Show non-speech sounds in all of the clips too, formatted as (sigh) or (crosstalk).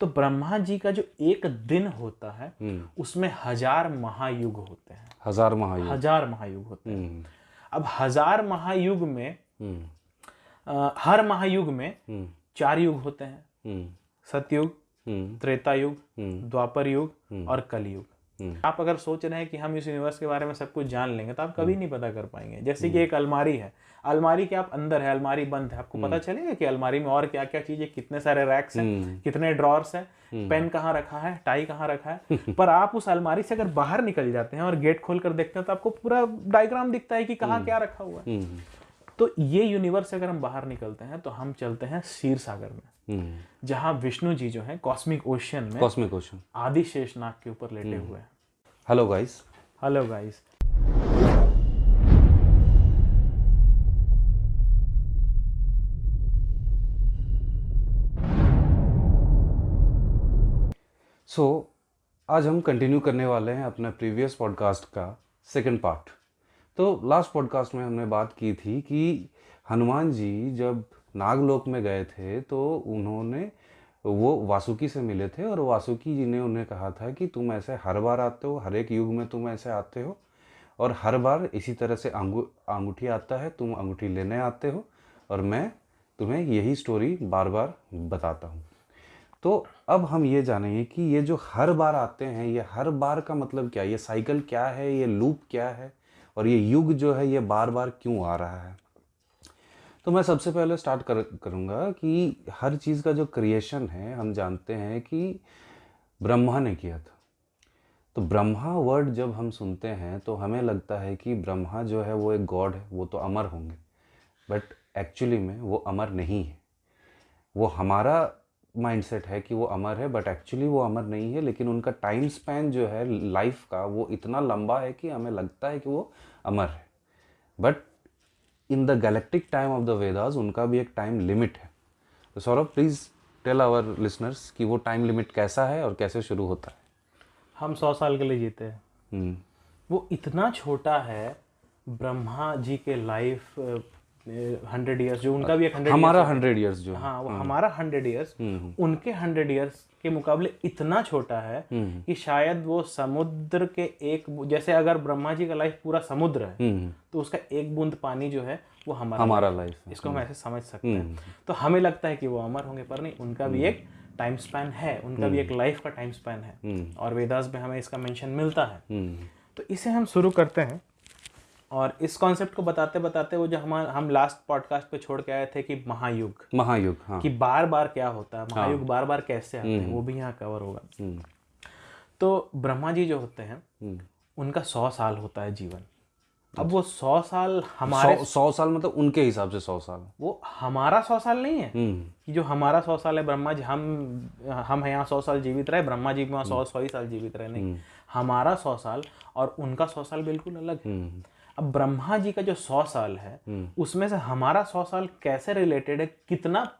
तो ब्रह्मा जी का जो एक दिन होता है हम्म। उसमें हज़ार महायुग होते हैं। हज़ार महायुग। हज़ार महायुग होते हैं। हम्म। अब हज़ार महायुग में हम्म। अ, हर महायुग में हम्म। चार युग होते हैं। हम्म। सतयुग हम्म। त्रेता युग हम्म। द्वापर युग और कलयुग। हम्म। आप अगर सोच रहे हैं कि हम इस यूनिवर्स के बारे में सब कुछ जान लेंगे तो आप कभी नहीं पता कर पाएँगे। जैसे कि एक अलमारी है। अलमारी के आप अंदर है अलमारी बंद है। आपको पता चलेगा कि अलमारी में और क्या क्या चीज़ें कितने सारे रैक्स हैं कितने ड्रॉर्स हैं पेन कहाँ रखा है टाई कहाँ रखा है। पर आप उस अलमारी से अगर बाहर निकल जाते हैं और गेट खोल कर देखते हैं तो आपको पूरा डायग्राम दिखता है कि कहाँ क्या रखा हुआ है। हम्म। तो ये यूनिवर्स से अगर हम बाहर निकलते हैं तो हम चलते हैं शीर सागर में हम्म। जहाँ विष्णु जी जो है कॉस्मिक ओशियन में कॉस्मिक ओशन आदि शेषनाग के ऊपर लेटे हुए हैं। Hello guys hello guys so so, आज हम कंटिन्यू करने वाले हैं अपने प्रीवियस पॉडकास्ट का सेकंड पार्ट तो लास्ट पॉडकास्ट में हमने बात की थी कि हनुमान जी जब नागलोक में गए थे तो उन्होंने वो वासुकी से मिले थे और वासुकी जी ने उन्हें कहा था कि तुम ऐसे हर बार आते हो हर एक युग में तुम ऐसे आते हो और हर बार इसी तरह से अंगू अंगूठी आता है तुम अंगूठी लेने आते हो और मैं तुम्हें यही स्टोरी बार बार बताता हूँ। तो अब हम ये जानेंगे कि ये जो हर बार आते हैं, ये हर बार का मतलब क्या है? ये साइकिल क्या है? ये लूप क्या है? और ये युग जो है, ये बार बार क्यों आ रहा है? तो मैं सबसे पहले स्टार्ट कर, करूँगा कि हर चीज़ का जो क्रिएशन है, हम जानते हैं कि ब्रह्मा ने किया था। तो ब्रह्मा वर्ड जब हम सुनते हैं तो हमें लगता है कि ब्रह्मा जो है, वो एक गॉड है, वो तो अमर होंगे। बट एक्चुअली में वो अमर नहीं है। वो हमारा माइंडसेट है कि वो अमर है बट एक्चुअली वो अमर नहीं है लेकिन उनका टाइम स्पैन जो है लाइफ का वो इतना लंबा है कि हमें लगता है कि वो अमर है। But in the galactic time of the Vedas उनका भी एक टाइम लिमिट है। तो Saurabh please tell our listeners कि वो टाइम लिमिट कैसा है और कैसे शुरू होता है। हम सौ साल के लिए जीते हैं। हम्म, वो इतना छोटा है ब्रह्मा जी के लाइफ हंड्रेड इयर्स जो उनका भी एक हंड्रेड हमारा हंड्रेड ईयर्स जो हाँ वो हमारा हंड्रेड ईयर्स उनके हंड्रेड ईयर्स के मुकाबले इतना छोटा है कि शायद वो समुद्र के एक जैसे अगर ब्रह्मा जी का लाइफ पूरा समुद्र है हम्म, तो उसका एक बूंद पानी जो है वो हमारा हमारा लाइफ है। इसको हम ऐसे समझ सकते हैं। तो हमें लगता है कि वो अमर होंगे पर नहीं उनका भी एक टाइम स्पैन है उनका भी एक लाइफ का टाइम स्पैन है। और वेदास में हमें इसका मेंशन मिलता है। हम्म, तो इसे हम शुरू करते हैं। और इस कॉन्सेप्ट को बताते बताते वो जो हम हम लास्ट पॉडकास्ट पे छोड़ के आए थे कि महायुग। महायुग हाँ। कि बार बार क्या होता है महायुग हाँ। बार बार कैसे आते हैं वो भी यहाँ कवर होगा। हम्म, तो ब्रह्मा जी जो होते हैं हम्म। उनका सौ साल होता है जीवन। अब वो सौ साल हमारे सौ सौ साल मतलब उनके हिसाब से सौ साल। वो हमारा सौ साल नहीं है। हम्म, कि जो हमारा सौ साल है ब्रह्मा जी हम हम यहाँ सौ साल जीवित रहे ब्रह्मा जी वहाँ सौ सौ ही साल जीवित रहे नहीं हमारा सौ साल और उनका सौ साल बिल्कुल अलग है। हम्म, अब ब्रह्मा जी का जो सौ साल है उसमें से हमारा सौ साल कैसे रिलेटेड है? कितना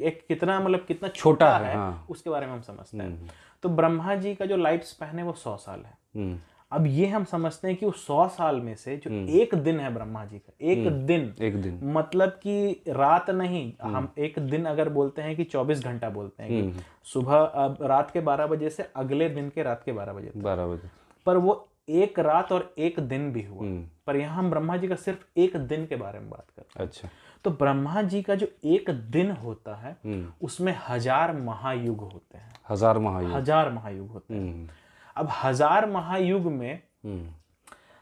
एक कितना मतलब कितना छोटा है हाँ। उसके बारे में हम समझते हैं। तो ब्रह्मा जी का जो लाइफ स्पैन है वो सौ साल है। हम्म, अब ये हम समझते हैं कि उस सौ साल में से जो एक दिन है ब्रह्मा जी का एक दिन। एक दिन। मतलब कि रात नहीं हम एक दिन अगर बोलते हैं कि 24 घंटा बोलते हैं कि सुबह अब रात के 12 बजे से अगले दिन के रात के 12 बजे तक। बारह बजे। पर वो एक रात और एक दिन भी हुआ। पर यहाँ हम ब्रह्मा जी का सिर्फ़ एक दिन के बारे में बात करते हैं। अच्छा। तो ब्रह्मा जी का जो एक दिन होता है उसमें हज़ार महायुग होते हैं। हज़ार महायुग। हज़ार महायुग होते हैं। हम्म, अब हज़ार महायुग में हम्म,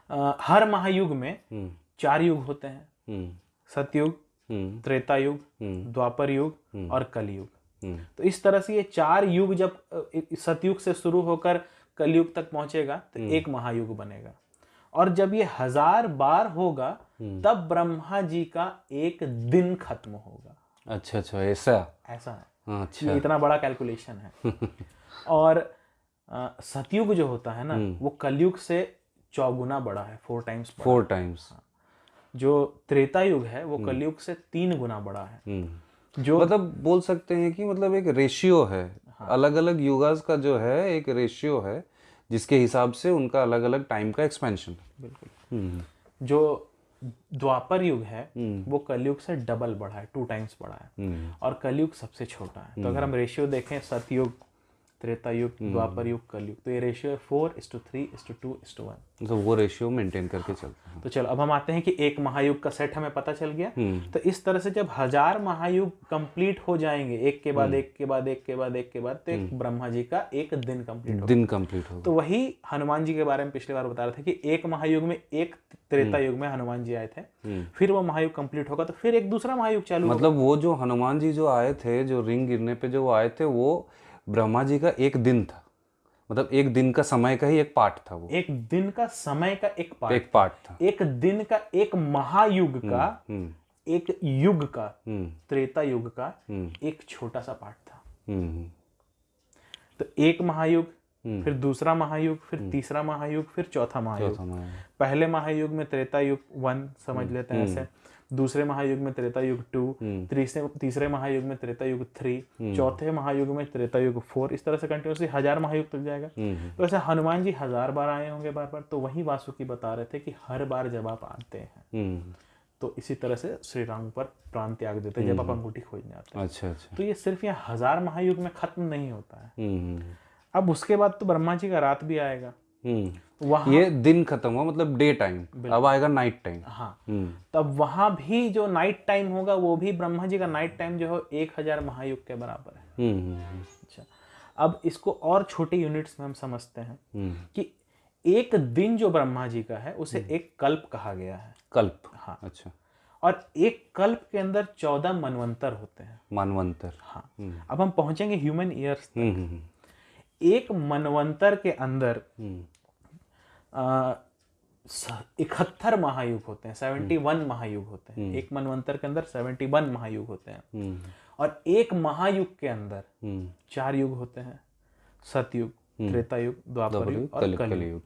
अ, हर महायुग में हम्म, चार युग होते हैं। हम्म, सतयुग हम्म, त्रेता युग हम्म, द्वापर युग और कलयुग। हम्म, तो इस तरह से ये चार युग जब सतयुग से शुरू होकर कलयुग तक पहुंचेगा तो एक महायुग बनेगा। और जब ये हज़ार बार होगा तब ब्रह्मा जी का एक दिन खत्म होगा। अच्छा अच्छा ऐसा? ऐसा है। अच्छा। इतना बड़ा कैलकुलेशन है। (laughs) और सतयुग जो होता है ना वो कलयुग से चौगुना बड़ा है फोर टाइम्स फोर टाइम्स जो त्रेता युग है वो कलयुग से तीन गुना बड़ा है। जो मतलब बोल सकते हैं कि मतलब एक रेशियो है अलग अलग युगास का जो है एक रेशियो है जिसके हिसाब से उनका अलग अलग टाइम का एक्सपेंशन बिल्कुल। जो द्वापर युग है वो कलयुग से डबल बढ़ा है टू टाइम्स बढ़ा है। हम्म। और कलयुग सबसे छोटा है। तो अगर हम रेशियो देखें सतयुग त्रेता युग द्वापर युग कलयुग तो ये रेशियो है four is to three is to two is to one तो वो रेशियो मेंटेन करके चलते हैं। तो चलो अब हम आते हैं कि एक महायुग का सेट हमें पता चल गया। तो इस तरह से जब हज़ार महायुग कंप्लीट हो जाएँगे एक के बाद एक के बाद एक के बाद एक के बाद तो एक ब्रह्मा जी का एक दिन कंप्लीट दिन कंप्लीट होगा। तो वही हनुमान जी के बारे में पिछली बार बता रहे थे कि एक महायुग में एक त्रेता युग में हनुमान जी आए थे। फिर वो महायुग कंप्लीट होगा तो फिर एक दूसरा महायुग चालू मतलब वो जो हनुमान जी जो आए थे जो रिंग गिरने पे जो आए थे वो ब्रह्मा जी का एक दिन था। मतलब एक दिन का समय का ही एक पार्ट था वो। एक दिन का समय का एक पार्ट एक पार्ट था। एक दिन का एक महायुग का हम्म। एक युग का हम्म। त्रेता युग का हम्म। एक छोटा सा पार्ट था। हम्म तो एक महायुग फिर दूसरा महायुग फिर तीसरा महायुग फिर चौथा महायुग। पहले महायुग में त्रेता युग वन समझ लेते हैं ऐसे। दूसरे महायुग में त्रेता युग टू तीसरे तीसरे महायुग में त्रेता युग थ्री चौथे महायुग में त्रेता युग फोर इस तरह से कंटिन्यूसली हज़ार महायुग तक जाएगा। हम्म तो ऐसे हनुमान जी हज़ार बार आए होंगे बार बार तो वही वासुकी बता रहे थे कि हर बार जब आप आते हैं हम्म। तो इसी तरह से श्री राम पर प्राण त्याग देते हैं जब आप अंगूठी खोजने आते। हैं अच्छा अच्छा। तो ये सिर्फ़ यहाँ हज़ार महायुग में खत्म नहीं होता है। हम्म अब उसके बाद तो ब्रह्मा जी का रात भी आएगा। हम्म वहाँ ये दिन खत्म हुआ मतलब डे टाइम। अब आएगा नाइट टाइम। हाँ। हम्म। तब वहाँ भी जो नाइट टाइम होगा वो भी ब्रह्मा जी का नाइट टाइम जो है एक हज़ार महायुग के बराबर है। हम्म हम्म अच्छा। अब इसको और छोटे यूनिट्स में हम समझते हैं हम्म। कि एक दिन जो ब्रह्मा जी का है उसे एक कल्प कहा गया है। कल्प। हाँ। अच्छा। और एक कल्प के अंदर चौदह मनवंतर होते हैं। मनवंतर। हाँ। अब हम पहुँचेंगे ह्यूमन ईयर्स हम्म हम्म। एक मनवंतर के अंदर हम्म। इकहत्तर महायुग होते हैं सेवेंटी वन महायुग होते हैं। एक मनवंतर के अंदर सेवेंटी वन महायुग होते हैं। हम्म। और एक महायुग के अंदर हम्म। चार युग होते हैं सतयुग त्रेता युग द्वापर युग और कलयुग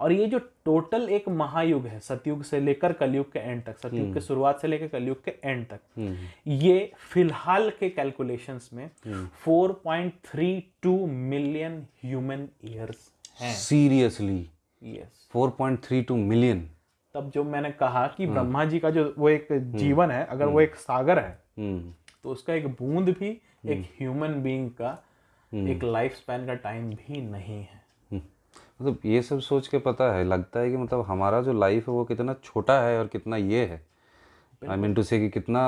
और ये जो टोटल एक महायुग है सतयुग से लेकर कलयुग के एंड तक सतयुग के शुरुआत से लेकर कलयुग के एंड तक हम्म। ये फ़िलहाल के कैलकुलेशंस में 4.32 मिलियन ह्यूमन ईयर्स हैं। Seriously yes 4.32 million. तब जो मैंने कहा कि ब्रह्मा जी का जो वो एक जीवन है अगर वो एक सागर है हम्म। तो उसका एक बूंद भी एक ह्यूमन बीइंग का एक लाइफ स्पैन का टाइम भी नहीं है। हम्म। मतलब ये सब सोच के पता है लगता है कि मतलब हमारा जो लाइफ है वो कितना छोटा है और कितना ये है। आई मीन टू से कि कितना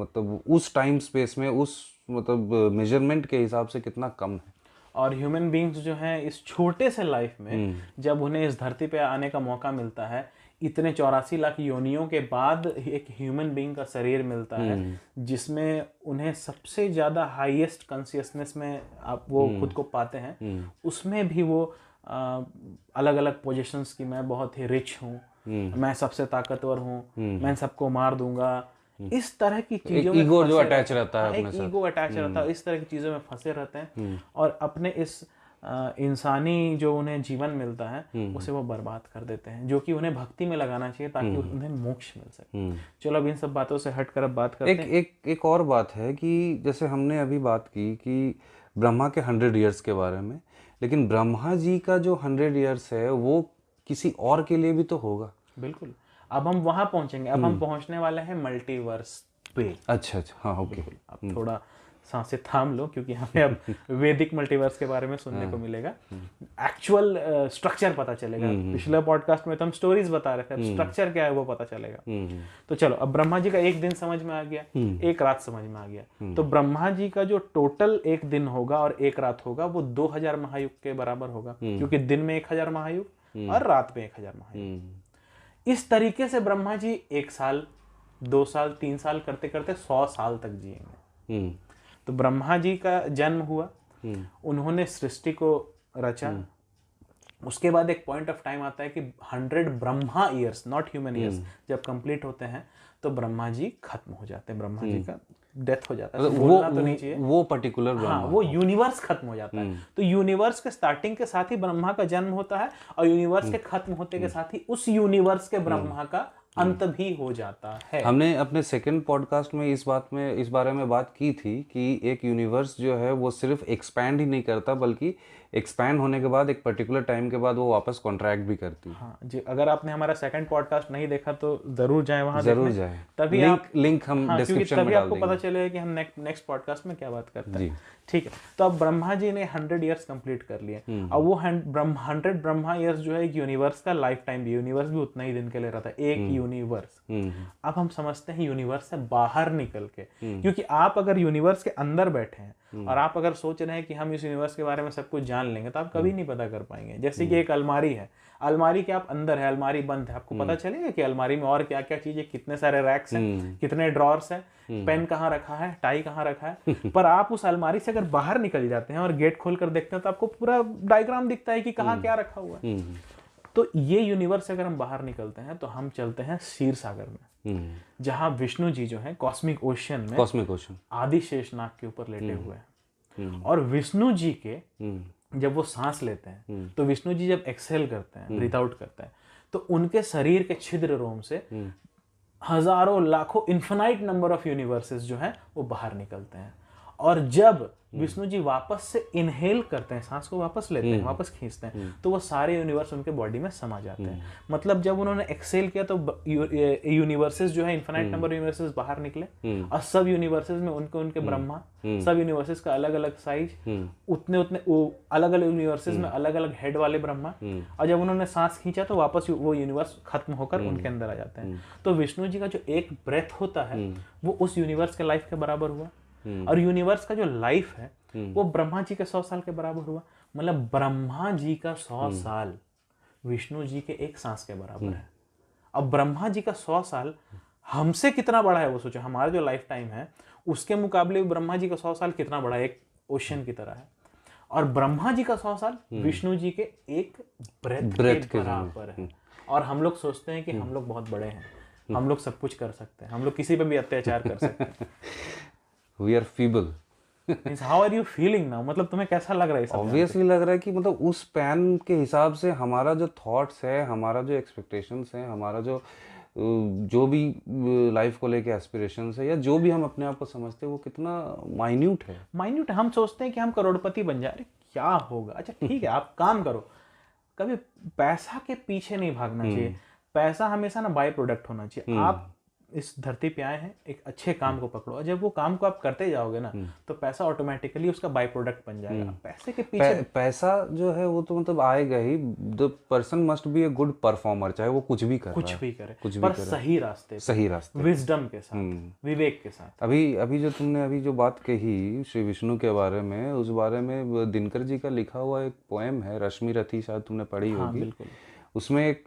मतलब उस टाइम स्पेस में उस मतलब मेज़रमेंट के हिसाब से कितना कम है। और ह्यूमन बींग्स जो हैं इस छोटे से लाइफ में जब उन्हें इस धरती पे आने का मौका मिलता है इतने चौरासी लाख योनियों के बाद एक ह्यूमन बीइंग का शरीर मिलता है जिसमें उन्हें सबसे ज़्यादा हाईएस्ट कॉन्शियसनेस में आप वो खुद को पाते हैं उसमें भी वो अलग अलग पोजीशंस की मैं बहुत ही रिच हूँ मैं सबसे ताकतवर हूँ मैं सबको मार दूँगा इस तरह की चीज़ों में ईगो जो अटैच रहता है। अपने एक ईगो अटैच रहता है। इस तरह की चीज़ों में फंसे रहते हैं और अपने इस इंसानी जो उन्हें जीवन मिलता है उसे वो बर्बाद कर देते हैं जो कि उन्हें भक्ति में लगाना चाहिए ताकि उन्हें मोक्ष मिल सके। हम्म। चलो अब इन सब बातों से हट कर अब बात करते एक हैं। एक एक और बात है कि जैसे हमने अभी बात की कि ब्रह्मा के हंड्रेड ईयर्स के बारे में लेकिन ब्रह्मा जी का जो हंड्रेड ईयर्स है वो किसी और के लिए भी तो होगा। बिल्कुल। अब हम वहाँ पहुँचेंगे। अब हम पहुँचने वाले हैं मल्टीवर्स पे। अच्छा अच्छा। हाँ ओके अब थोड़ा साँसें थाम लो क्योंकि हमें अब (laughs) वैदिक मल्टीवर्स के बारे में सुनने को मिलेगा। एक्चुअल स्ट्रक्चर uh, पता चलेगा। पिछले पॉडकास्ट में तो हम स्टोरीज बता रहे थे अब स्ट्रक्चर क्या है वो पता चलेगा। हम्म तो चलो अब ब्रह्मा जी का एक दिन समझ में आ गया एक रात समझ में आ गया। तो ब्रह्मा जी का जो टोटल एक दिन होगा और एक रात होगा वो 2000 महायुग के बराबर होगा। क्योंकि दिन में एक हज़ार महायुग और रात में एक हज़ार महायुग। हम्म। इस तरीके से ब्रह्मा जी एक साल दो साल तीन साल करते करते सौ साल तक जिएँगे। हम्म। तो ब्रह्मा जी का जन्म हुआ। हम्म। उन्होंने सृष्टि को रचा। उसके बाद एक पॉइंट ऑफ़ टाइम आता है कि hundred Brahma years not human years जब कंप्लीट होते हैं तो ब्रह्मा जी खत्म हो जाते हैं। ब्रह्मा जी का डेथ हो जाता है मतलब तो वो तो नहीं चाहिए। वो पर्टिकुलर हाँ वो यूनिवर्स खत्म हो जाता है। तो यूनिवर्स के स्टार्टिंग के साथ ही ब्रह्मा का जन्म होता है और यूनिवर्स के खत्म होते के साथ ही उस यूनिवर्स के ब्रह्मा का अंत भी हो जाता है। हमने अपने सेकंड पॉडकास्ट में इस बात में इस बारे में बात की थी कि एक यूनिवर्स जो है वो सिर्फ़ एक्सपैंड ही नहीं करता बल्कि एक्सपैंड होने के बाद एक पर्टिकुलर टाइम के बाद वो वापस कॉन्ट्रैक्ट भी करती है। हाँ जी अगर आपने हमारा सेकंड पॉडकास्ट नहीं देखा तो ज़रूर जाए वहाँ ज़रूर जाए। तभी लिंक आप लिंक हम हाँ, डिस्क्रिप्शन में डाल आपको पता चलेगा कि हम नेक्स्ट नेक्स्ट पॉडकास्ट में क्या बात करते हैं। ठीक है तो अब ब्रह्मा जी ने हंड्रेड ईयर्स कंप्लीट कर लिए। हम्म। अब वो हंड्रेड ब्रह्मा ईयर्स जो है एक यूनिवर्स का लाइफ टाइम भी यूनिवर्स भी उतना ही दिन के लिए रहता है एक यूनिवर्स हम्म। अब हम समझते हैं यूनिवर्स से बाहर निकल के हम्म। क्योंकि आप अगर यूनिवर्स के अंदर बैठे हैं और आप अगर सोच रहे हैं कि हम इस यूनिवर्स के बारे में सब कुछ जान लेंगे तो आप कभी हम्म। नहीं पता कर पाएँगे। जैसे कि एक अलमारी है अलमारी के आप अंदर है अलमारी बंद है। आपको हम्म। पता चलेगा कि अलमारी में और क्या क्या चीज़ कितने सारे रैक्स हैं कितने ड्रॉर्स हैं हम्म। पेन कहाँ रखा है टाई कहाँ रखा है। पर आप उस अलमारी से अगर बाहर निकल जाते हैं और गेट खोल कर देखते हैं तो आपको पूरा डायग्राम दिखता है कि कहाँ क्या रखा हुआ है। हम्म। तो ये यूनिवर्स से अगर हम बाहर निकलते हैं तो हम चलते हैं शीर सागर में हम्म। जहाँ विष्णु जी जो है कॉस्मिक ओशन में कॉस्मिक ओशन आदि शेषनाग के ऊपर लेटे हुए हैं। हम्म। और विष्णु जी के हम्म। जब वो सांस लेते हैं हम्म। तो विष्णु जी जब एक्सेल करते हैं ब्रीथ आउट करते हैं तो उनके शरीर के छिद्र रोम से हम्म। हज़ारों लाखों इन्फिनाइट नंबर ऑफ़ यूनिवर्सेस जो हैं वो बाहर निकलते हैं और जब विष्णु जी वापस से इनहेल करते हैं सांस को वापस लेते हैं वापस खींचते हैं तो वो सारे यूनिवर्स उनके बॉडी में समा जाते हैं। मतलब जब उन्होंने एक्सेल किया तो यूनिवर्सेस जो है इन्फिनाइट नंबर यूनिवर्सेस बाहर निकले और सब यूनिवर्सेस में उनके उनके ब्रह्मा सब यूनिवर्सेस का अलग अलग साइज़ उतने उतने अलग अलग यूनिवर्सेस में अलग अलग हेड वाले ब्रह्मा और जब उन्होंने सांस खींचा तो वापस वो यूनिवर्स खत्म होकर उनके अंदर आ जाते हैं। तो विष्णु जी का जो एक ब्रेथ होता है वो उस यूनिवर्स के लाइफ के बराबर हुआ। और यूनिवर्स का जो लाइफ है वो ब्रह्मा जी के सौ साल के बराबर हुआ। मतलब ब्रह्मा जी का सौ साल विष्णु जी के एक सांस के बराबर है। अब ब्रह्मा जी का सौ साल हमसे कितना बड़ा है वो सोचो। हमारा जो लाइफ टाइम है उसके मुकाबले ब्रह्मा जी का सौ साल कितना बड़ा है? एक ओशन की तरह है। और ब्रह्मा जी का सौ साल विष्णु जी के एक ब्रेथ Breath के बराबर है। और हम लोग सोचते हैं कि हम लोग बहुत बड़े हैं। हम लोग सब कुछ कर सकते हैं। हम लोग किसी पे भी अत्याचार कर सकते हैं। (laughs) We are feeble how are you feeling now मतलब तुम्हें कैसा लग रहा है ऑब्वियसली लग रहा है कि मतलब उस पैन के हिसाब से हमारा जो थॉट्स है हमारा जो एक्सपेक्टेशंस है हमारा जो जो भी लाइफ को लेके एस्पिरेशंस है या जो भी हम अपने आप को समझते हैं वो कितना माइन्यूट है। माइन्यूट हम सोचते हैं कि हम करोड़पति बन जाए अरे क्या होगा? अच्छा ठीक है आप काम करो। कभी पैसा के पीछे नहीं भागना चाहिए। पैसा हमेशा ना बाय प्रोडक्ट होना चाहिए। आप इस धरती पे आए हैं एक अच्छे काम को पकड़ो। और जब वो काम को आप करते जाओगे ना तो पैसा ऑटोमेटिकली उसका बाय प्रोडक्ट बन जाएगा। पैसे के पीछे पै, पैसा जो है वो तो मतलब आएगा ही। The person must be a good performer चाहे वो कुछ भी कर कुछ भी करे कुछ भी पर करे। सही रास्ते सही रास्ते विजडम के साथ विवेक के साथ। अभी अभी जो तुमने अभी जो बात कही श्री विष्णु के बारे में उस बारे में दिनकर जी का लिखा हुआ एक पोएम है रश्मि रथी शायद तुमने पढ़ी हाँ होगी। बिल्कुल। उसमें एक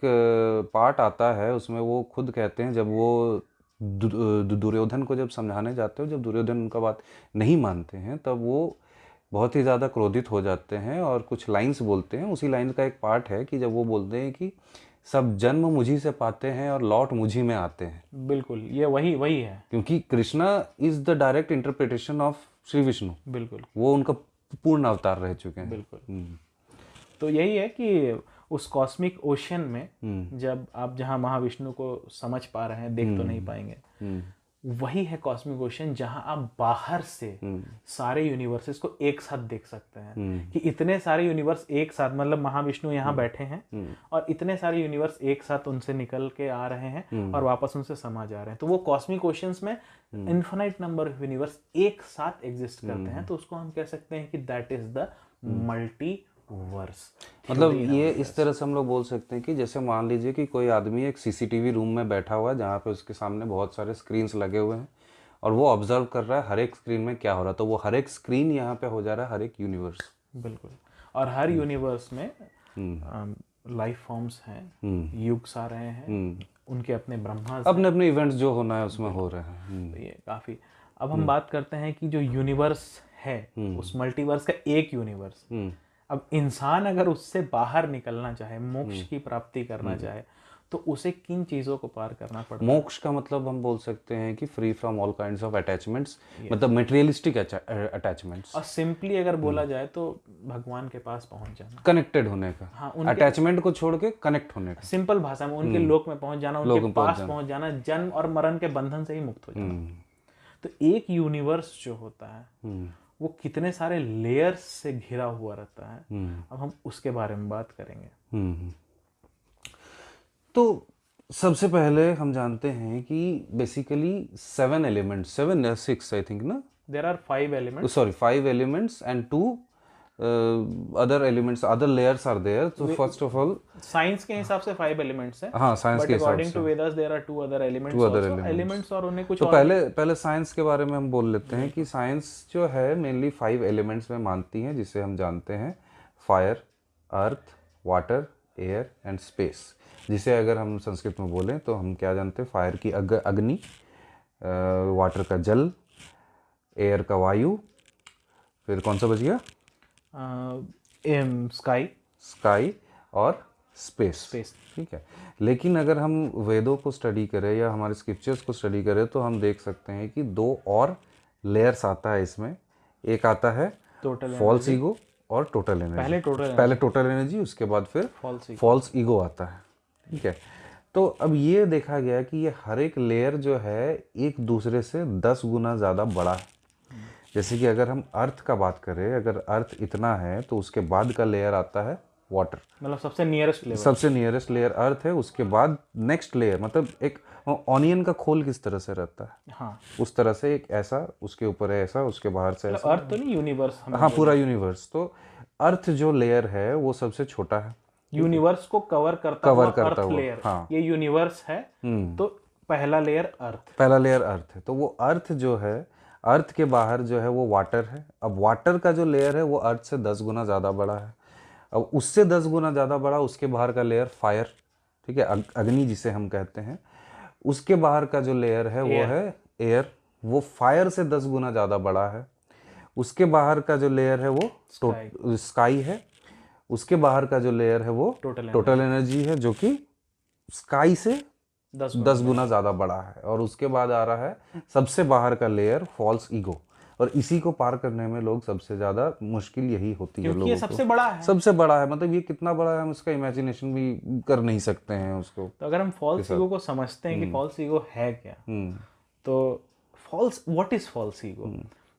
पार्ट आता है उसमें वो खुद कहते हैं जब वो दु- दु- दुर्योधन को जब समझाने जाते हो जब दुर्योधन उनका बात नहीं मानते हैं तब वो बहुत ही ज़्यादा क्रोधित हो जाते हैं और कुछ लाइंस बोलते हैं। उसी लाइन का एक पार्ट है कि जब वो बोलते हैं कि सब जन्म मुझी से पाते हैं और लौट मुझी में आते हैं। बिल्कुल ये वही वही है। क्योंकि Krishna is the direct interpretation of Shri Vishnu. बिल्कुल। वो उनका पूर्ण अवतार रह चुके हैं। बिल्कुल। हम्म, तो यही है कि उस कॉस्मिक ओशन में हम्म, जब आप जहाँ महाविष्णु को समझ पा रहे हैं देख तो नहीं पाएँगे। हम्म, वही है कॉस्मिक ओशन जहाँ आप बाहर से सारे यूनिवर्सेस को एक साथ देख सकते हैं। हम्म, कि इतने सारे यूनिवर्स एक साथ मतलब महाविष्णु यहाँ बैठे हैं और इतने सारे यूनिवर्स एक साथ उनसे निकल के आ रहे हैं और वापस उनसे समा जा रहे हैं। तो वो कॉस्मिक ओशंस में इन्फिनाइट नंबर ऑफ़ यूनिवर्स एक साथ एग्जिस्ट करते हैं। तो उसको हम कह सकते हैं कि that is the multiverse. मतलब ये इस तरह से हम लोग बोल सकते हैं कि जैसे मान लीजिए कि कोई आदमी एक सीसीटीवी रूम में बैठा हुआ है जहाँ पे उसके सामने बहुत सारे स्क्रीन्स लगे हुए हैं और वो ऑब्ज़र्व कर रहा है हर एक स्क्रीन में क्या हो रहा है। तो वो हर एक स्क्रीन यहाँ पे हो जा रहा है हर एक यूनिवर्स बिल्कुल। और हर यूनिवर्स में लाइफ फॉर्म्स हैं युग्स आ रहे हैं उनके अपने ब्रह्मा अपने अपने इवेंट्स जो होना है उसमें हो रहे हैं। हम्म, तो ये काफ़ी अब हम बात करते हैं कि जो यूनिवर्स है उस मल्टीवर्स का एक यूनिवर्स हम्म, अब इंसान अगर उससे बाहर निकलना चाहे मोक्ष की प्राप्ति करना चाहे तो उसे किन चीज़ों को पार करना पड़ता मोक्ष का मतलब हम बोल सकते हैं कि free from all kinds of attachments मतलब मटेरियलिस्टिक अटैचमेंट्स और सिंपली अगर बोला जाए तो भगवान के पास पहुँच जाना। कनेक्टेड होने का। हाँ अटैचमेंट को छोड़ के कनेक्ट होने का। सिंपल भाषा में उनके लोक में पहुँच जाना उनके पास पहुँच जाना जन्म और मरण के बंधन से ही मुक्त हो जाना। तो एक यूनिवर्स जो होता है वो कितने सारे लेयर्स से घिरा हुआ रहता है। अब हम उसके बारे में बात करेंगे। तो सबसे पहले हम जानते हैं कि बेसिकली सेवन एलिमेंट सेवन या सिक्स आई थिंक ना? There are five element sorry five elements and two other elements other layers are there तो फ़र्स्ट ऑफ़ ऑल साइंस के हिसाब से फाइव एलिमेंट्स हैं हाँ साइंस के हिसाब according to Vedas there are two other elements two other elements और उन्हें कुछ तो पहले पहले साइंस के बारे में हम बोल लेते हैं कि साइंस जो है मेनली फाइव एलिमेंट्स में मानती है जिसे हम जानते हैं। Fire earth water air and space जिसे अगर हम संस्कृत में बोलें तो हम क्या जानते हैं? फायर की अग, अग्नि वाटर का जल एयर का वायु। फिर कौन सा बच गया? स्काई। स्काई और स्पेस। स्पेस। ठीक है। लेकिन अगर हम वेदों को स्टडी करें या हमारे स्क्रिप्चर्स को स्टडी करें तो हम देख सकते हैं कि दो और लेयर्स आता है इसमें। एक आता है टोटल फॉल्स ईगो और टोटल एनर्जी पहले टोटल पहले टोटल एनर्जी उसके बाद फिर फॉल्स फॉल्स ईगो आता है। ठीक है। तो अब ये देखा गया कि ये हर एक लेयर जो है एक दूसरे से दस गुना ज़्यादा बड़ा है। जैसे कि अगर हम अर्थ का बात करें अगर अर्थ इतना है तो उसके बाद का लेयर आता है वाटर मतलब सबसे नियरेस्ट लेयर सबसे नियरेस्ट लेयर अर्थ है उसके बाद नेक्स्ट लेयर मतलब एक ऑनियन का खोल किस तरह से रहता है? हाँ. उस तरह से एक ऐसा उसके ऊपर है ऐसा उसके बाहर से ऐसा. अर्थ तो नहीं यूनिवर्स हाँ पूरा यूनिवर्स तो अर्थ जो लेयर है वो सबसे छोटा है. यूनिवर्स को कवर करता कवर हुआ करता अर्थ हुआ, लेयर हाँ। ये यूनिवर्स है तो पहला लेयर अर्थ पहला लेयर अर्थ है. तो वो अर्थ जो है अर्थ के बाहर जो है वो वाटर है। अब वाटर का जो लेयर है वो अर्थ से दस गुना ज़्यादा बड़ा है। अब उससे दस गुना ज़्यादा बड़ा उसके बाहर का लेयर फायर ठीक है? अग- अग्नि जिसे हम कहते हैं। उसके बाहर का जो लेयर है वो है एयर वो फायर से दस गुना ज़्यादा बड़ा है। उसके बाहर का जो लेयर है वो स्काई है। उसके बाहर का जो लेयर है वो टोटल टोटल एनर्जी है जो कि स्काई से दस दस गुना ज़्यादा बड़ा है। और उसके बाद आ रहा है सबसे बाहर का लेयर फॉल्स ईगो और इसी को पार करने में लोग सबसे ज़्यादा मुश्किल यही होती है लोगों ये सबसे बड़ा है। सबसे बड़ा है मतलब ये कितना बड़ा है हम उसका इमेजिनेशन भी कर नहीं सकते हैं उसको। तो अगर हम फॉल्स ईगो को समझते हैं कि फॉल्स ईगो है क्या? हम्म। तो false what is false ego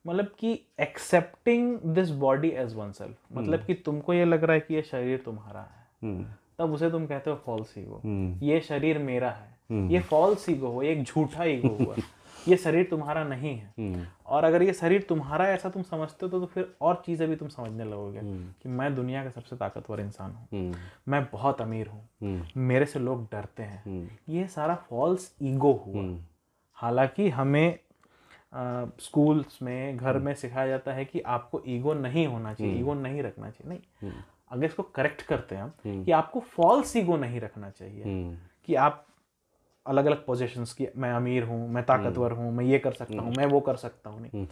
मतलब कि accepting this body as one self मतलब कि तुमको ये लग रहा है कि ये शरीर तुम्हारा है। हम्म। तब उसे तुम कहते हो फॉल्स ईगो हम्म। ये शरीर मेरा है। ये फॉल्स ईगो हुआ एक झूठा ईगो हुआ। (laughs) ये शरीर तुम्हारा नहीं है। हम्म। और अगर ये शरीर तुम्हारा ऐसा तुम समझते हो तो, तो फिर और चीज़ें भी तुम समझने लगोगे कि मैं दुनिया का सबसे ताकतवर इंसान हूँ। हम्म। मैं बहुत अमीर हूँ। हम्म। मेरे से लोग डरते हैं। हम्म। ये सारा फॉल्स ईगो हुआ। हम्म। हालाँकि हमें स्कूल्स में घर में सिखाया जाता है कि आपको ईगो नहीं होना चाहिए ईगो नहीं रखना चाहिए। नहीं। अगर इसको करेक्ट करते हैं हम कि आपको फॉल्स ईगो नहीं रखना चाहिए हम्म। कि आप अलग अलग पोजीशंस की मैं अमीर हूँ मैं ताकतवर हूँ मैं ये कर सकता हूँ मैं वो कर सकता हूँ नहीं।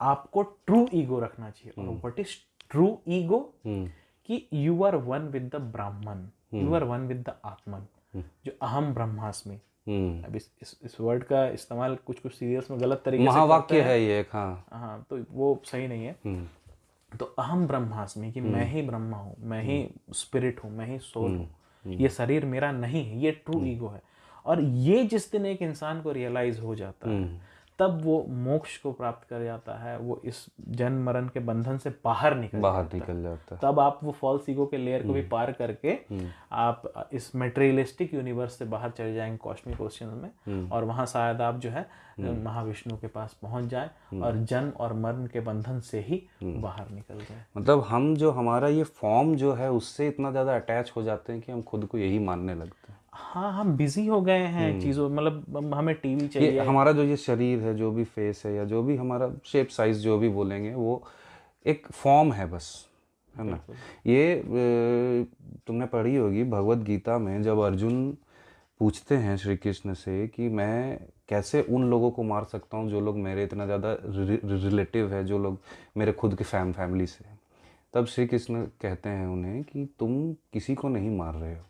आपको ट्रू ईगो रखना चाहिए। और व्हाट इज़ ट्रू ईगो हम्म। कि you are one with the Brahman you are one with the Atman जो अहम ब्रह्मास्मि। हम्म। अब इस इस, इस वर्ड का इस्तेमाल कुछ कुछ सीरियल्स में गलत तरीके से महावाक्य है। ये हाँ। हाँ तो वो सही नहीं है। हम्म। तो अहम ब्रह्मास्मि कि मैं ही ब्रह्मा हूँ मैं ही स्पिरिट हूँ मैं ही सोल हूँ। ये शरीर मेरा नहीं है ये ट्रू ईगो है। और ये जिस दिन एक इंसान को रियलाइज़ हो जाता है तब वो मोक्ष को प्राप्त कर जाता है वो इस जन्म मरण के बंधन से बाहर निकल बाहर निकल जाता है। तब आप वो फॉल्स ईगो के लेयर को भी पार करके आप इस मेटेरियलिस्टिक यूनिवर्स से बाहर चले जाएँगे कॉस्मिक ओशियन में और वहाँ शायद आप जो है महाविष्णु के पास पहुँच जाए और जन्म और मरण के बंधन से ही बाहर निकल जाए। मतलब हम जो हमारा ये फॉर्म जो है उससे इतना ज़्यादा अटैच हो जाते हैं कि हम खुद को यही मानने लगते हैं। हाँ हम बिज़ी हो गए हैं चीज़ों मतलब हमें टीवी चाहिए ये हमारा जो ये शरीर है जो भी फेस है या जो भी हमारा शेप साइज़ जो भी बोलेंगे वो एक फॉर्म है बस है ना? ये तुमने पढ़ी होगी भगवत गीता में जब अर्जुन पूछते हैं श्री कृष्ण से कि मैं कैसे उन लोगों को मार सकता हूँ जो लोग मेरे इतना ज़्यादा रिलेटिव है जो लोग मेरे खुद के फैम फैमिली से? तब श्री कृष्ण कहते हैं उन्हें कि तुम किसी को नहीं मार रहे हो।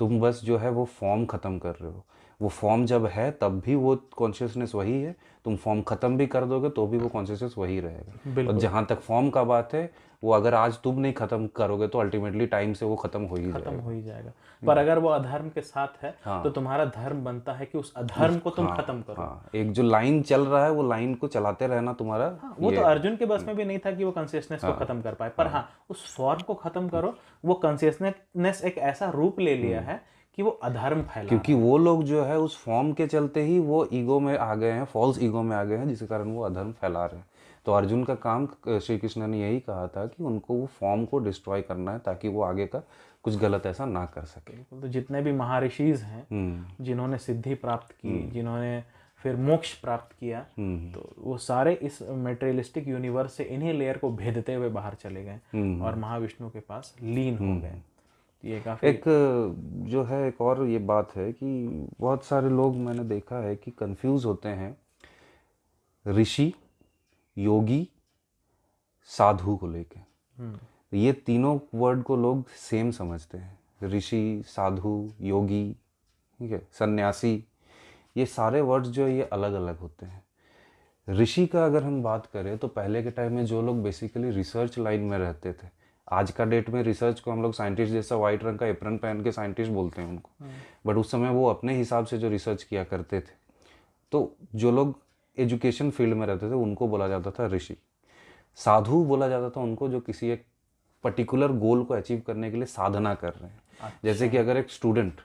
तुम बस जो है वो फॉर्म ख़त्म कर रहे हो। वो फॉर्म जब है तब भी वो कॉन्शियसनेस वही है। तुम फॉर्म ख़त्म भी कर दोगे तो भी वो कॉन्शियसनेस वही रहेगा। और जहाँ तक फॉर्म का बात है वो अगर आज तुम नहीं खत्म करोगे तो अल्टीमेटली टाइम से वो खत्म हो ही खत्म हो ही जाएगा। पर अगर वो अधर्म के साथ है हाँ। तो तुम्हारा धर्म बनता है कि उस अधर्म को तुम हाँ, खत्म करो। हाँ एक जो लाइन चल रहा है वो लाइन को चलाते रहना तुम्हारा हाँ, वो तो अर्जुन के बस में भी नहीं था कि वो कॉन्सियसनेस को खत्म कर पाए। पर हाँ। उस फॉर्म को खत्म करो वो कॉन्सियसनेस एक ऐसा रूप ले लिया है कि वो अधर्म फैला क्योंकि वो लोग जो है उस फॉर्म के चलते ही वो ईगो में आ गए हैं फॉल्स ईगो में आ गए हैं जिसके कारण वो अधर्म फैला रहे हैं। तो अर्जुन का काम श्री कृष्ण ने यही कहा था कि उनको वो फॉर्म को डिस्ट्रॉय करना है ताकि वो आगे का कुछ गलत ऐसा ना कर सके। तो जितने भी महर्षिज हैं हम्म। जिन्होंने सिद्धि प्राप्त की जिन्होंने फिर मोक्ष प्राप्त किया हम्म। तो वो सारे इस मेटेरियलिस्टिक यूनिवर्स से इन्हीं लेयर को भेदते हुए बाहर चले गए हम्म। और महाविष्णु के पास लीन हो गए। ये काफ़ी एक जो है एक और ये बात है कि बहुत सारे लोग मैंने देखा है कि कंफ्यूज होते हैं। ऋषि योगी साधु को लेके। हम्म, ये तीनों वर्ड को लोग सेम समझते हैं। ऋषि साधु योगी ठीक है सन्यासी ये सारे वर्ड्स जो है ये अलग अलग होते हैं। ऋषि का अगर हम बात करें तो पहले के टाइम में जो लोग बेसिकली रिसर्च लाइन में रहते थे आज का डेट में रिसर्च को हम लोग साइंटिस्ट जैसा वाइट रंग का एप्रन पहन के साइंटिस्ट बोलते हैं उनको। बट उस समय वो अपने हिसाब से जो रिसर्च किया करते थे तो जो लोग एजुकेशन फ़ील्ड में रहते थे उनको बोला जाता था ऋषि। साधु बोला जाता था उनको जो किसी एक पर्टिकुलर गोल को अचीव करने के लिए साधना कर रहे हैं। अच्छा। जैसे कि अगर एक स्टूडेंट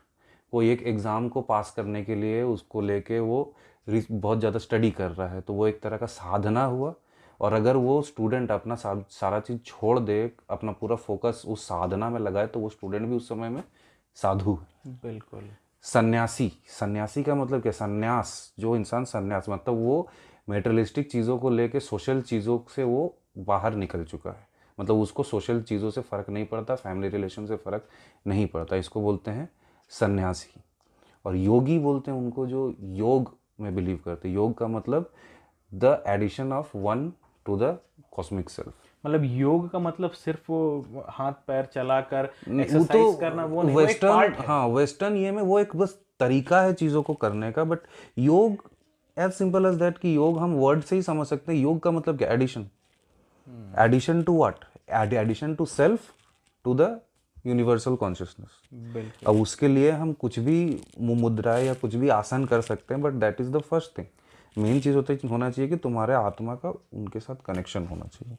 कोई एक एग्ज़ाम को पास करने के लिए उसको लेके वो बहुत ज़्यादा स्टडी कर रहा है तो वो एक तरह का साधना हुआ और अगर वो स्टूडेंट अपना सारा चीज़ छोड़ दे अपना पूरा फोकस उस साधना में लगाए तो वो स्टूडेंट भी उस समय में साधु है। बिल्कुल। सन्यासी। सन्यासी का मतलब क्या? सन्यास, जो इंसान सन्यास मतलब वो मेटरलिस्टिक चीज़ों को लेके सोशल चीज़ों से वो बाहर निकल चुका है। मतलब उसको सोशल चीज़ों से फ़र्क नहीं पड़ता फैमिली रिलेशन से फ़र्क नहीं पड़ता। इसको बोलते हैं सन्यासी। और योगी बोलते हैं उनको जो योग में बिलीव करते योग का मतलब the addition of one to the cosmic self मतलब योग का मतलब सिर्फ़ वो हाथ पैर चलाकर एक्सरसाइज करना वो नहीं वेस्टर्न हाँ। वेस्टर्न ये में वो एक बस तरीका है चीज़ों को करने का बट योग एज सिंपल एज दैट कि योग हम वर्ड से ही समझ सकते हैं। योग का मतलब क्या? Addition addition to what addition to self to the universal consciousness अब उसके लिए हम कुछ भी मुद्राएँ या कुछ भी आसन कर सकते हैं but that is the first thing main चीज़ होता होना चाहिए कि तुम्हारे आत्मा का उनके साथ कनेक्शन होना चाहिए।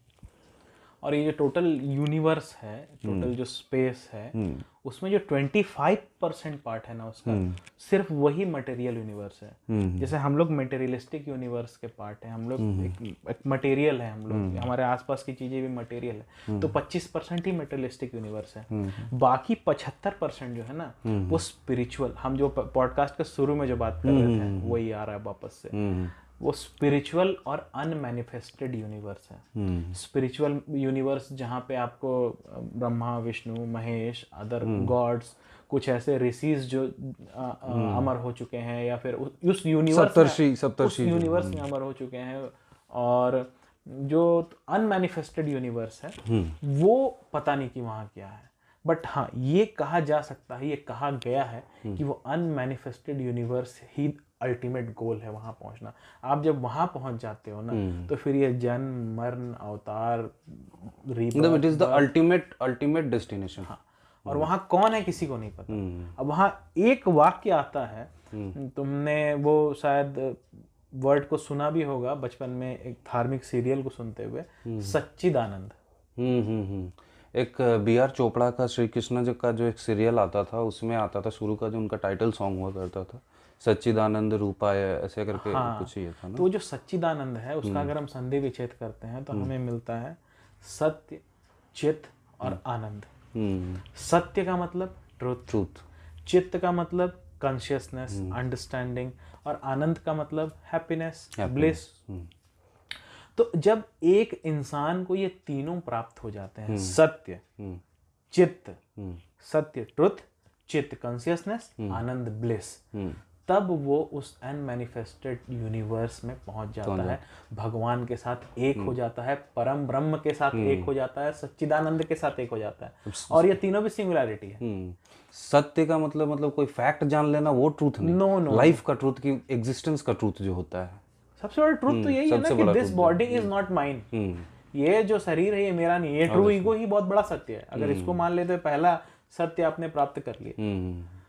और ये जो टोटल यूनिवर्स है टोटल जो स्पेस है उसमें जो 25 परसेंट पार्ट है ना उसका सिर्फ़ वही मटेरियल यूनिवर्स है। जैसे हम लोग मटेरियलिस्टिक यूनिवर्स के पार्ट है हम लोग एक, मटेरियल है हम लोग। हमारे आसपास की चीज़ें भी मटेरियल है। तो 25 परसेंट ही मटेरियलिस्टिक यूनिवर्स है। बाकी 75 परसेंट जो है ना वो स्पिरिचुअल हम जो पॉडकास्ट के शुरू में जो बात कर रहे थे वही आ रहा है वापस से। वो स्पिरिचुअल और अनमैनिफेस्टेड यूनिवर्स है। स्पिरिचुअल यूनिवर्स जहाँ पे आपको ब्रह्मा विष्णु महेश अदर गॉड्स कुछ ऐसे ऋषिज जो अ, अ, अमर हो चुके हैं या फिर उस- उस यूनिवर्स सप्तर्षि सप्तर्षि यूनिवर्स में अमर हो चुके हैं और जो अनमैनिफेस्टेड यूनिवर्स है वो पता नहीं कि वहाँ क्या है। बट हाँ ये कहा जा सकता है ये कहा गया है कि वो अनमैनिफेस्टेड यूनिवर्स ही अल्टीमेट गोल है वहाँ पहुँचना। आप जब वहाँ पहुँच जाते हो ना तो फिर ये जन्म मरण अवतार it is the ultimate ultimate destination हाँ और वहाँ कौन है किसी को नहीं पता। अब वहाँ एक वाक्य आता है तुमने वो शायद वर्ड को सुना भी होगा बचपन में एक धार्मिक सीरियल को सुनते हुए सच्चिदानंद। हम्म हम्म हम्म। एक बी आर चोपड़ा का श्री कृष्ण जी का जो एक सीरियल आता था उसमें आता था शुरू का जो उनका टाइटल सॉन्ग हुआ करता था सच्चिदानंद रूपाय ऐसे करके हाँ, कुछ ये था ना? तो जो सच्चिदानंद है उसका अगर हम संधि विच्छेद करते हैं तो हमें मिलता है सत्य चित और आनंद। हम्म। सत्य का मतलब ट्रुथ ट्रूथ चित्त का मतलब कॉन्शियसनेस अंडरस्टैंडिंग और आनंद का मतलब हैप्पीनेस ब्लिस तो जब एक इंसान को ये तीनों प्राप्त हो जाते हैं सत्य चित्त सत्य ट्रुथ चित्त कॉन्सियसनेस आनंद ब्लिस तब वो उस अनमैनिफेस्टेड यूनिवर्स में पहुँच जाता है। भगवान के साथ एक हो जाता है परम ब्रह्म के साथ एक हो जाता है सच्चिदानंद के साथ एक हो जाता है। और ये तीनों भी सिंगुलैरिटी है। हम्म। सत्य का मतलब मतलब कोई फैक्ट जान लेना वो ट्रूथ नहीं। नो नो लाइफ का ट्रूथ की एग्जिस्टेंस का ट्रूथ जो होता है। सबसे बड़ा ट्रूथ तो यही है ना कि this body is not mine हम्म। ये जो शरीर है ये मेरा नहीं ये ट्रू ईगो ही बहुत बड़ा सत्य है। अगर इसको मान लेते पहला सत्य आपने प्राप्त कर लिया। हम्म।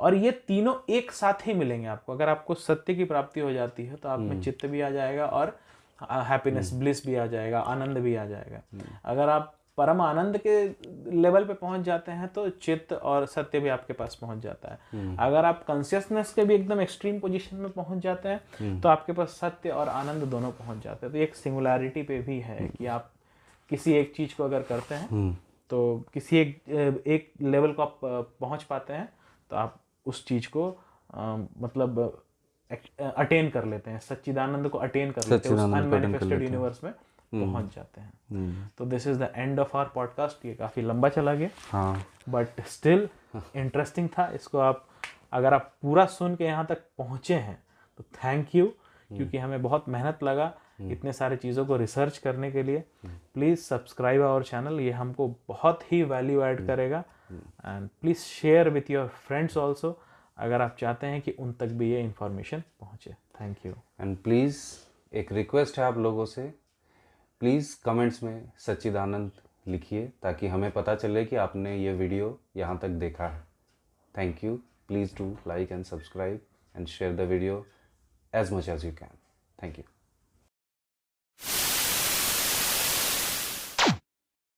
और ये तीनों एक साथ ही मिलेंगे आपको। अगर आपको सत्य की प्राप्ति हो जाती है तो आप में चित्त भी आ जाएगा और हैप्पीनेस ब्लिस भी आ जाएगा आनंद भी आ जाएगा। अगर आप परम आनंद के लेवल पे पहुँच जाते हैं तो चित्त और सत्य भी आपके पास पहुँच जाता है। अगर आप कॉन्सियसनेस के भी एकदम एक्सट्रीम पोजीशन में पहुँच जाते हैं तो आपके पास सत्य और आनंद दोनों पहुँच जाते हैं। तो एक सिंगुलैरिटी पे भी है कि आप किसी एक चीज़ को अगर करते हैं तो किसी एक एक लेवल को आप पहुँच पाते हैं तो आप उस चीज़ को अ, मतलब अटेन कर लेते हैं सच्चिदानंद को अटेन कर लेते हैं अनमैनिफेस्टेड यूनिवर्स में पहुँच जाते हैं। तो this is the end of our podcast ये काफ़ी लंबा चला गया। बट स्टिल इंटरेस्टिंग था इसको आप अगर आप पूरा सुन के यहाँ तक पहुँचे हैं तो थैंक यू क्योंकि हमें बहुत मेहनत लगा इतने सारे चीज़ों को रिसर्च करने के लिए। प्लीज़ सब्सक्राइब आवर चैनल ये हमको बहुत ही वैल्यू ऐड करेगा। And please share with your friends also अगर आप चाहते हैं कि उन तक भी ये इन्फॉर्मेशन पहुँचे। थैंक यू एंड प्लीज़ एक रिक्वेस्ट है आप लोगों से। प्लीज़ कमेंट्स में सच्चिदानंद लिखिए, ताकि हमें पता चले कि आपने ये वीडियो यहाँ तक देखा है। Thank you please do like and subscribe and share the video as much as you can thank you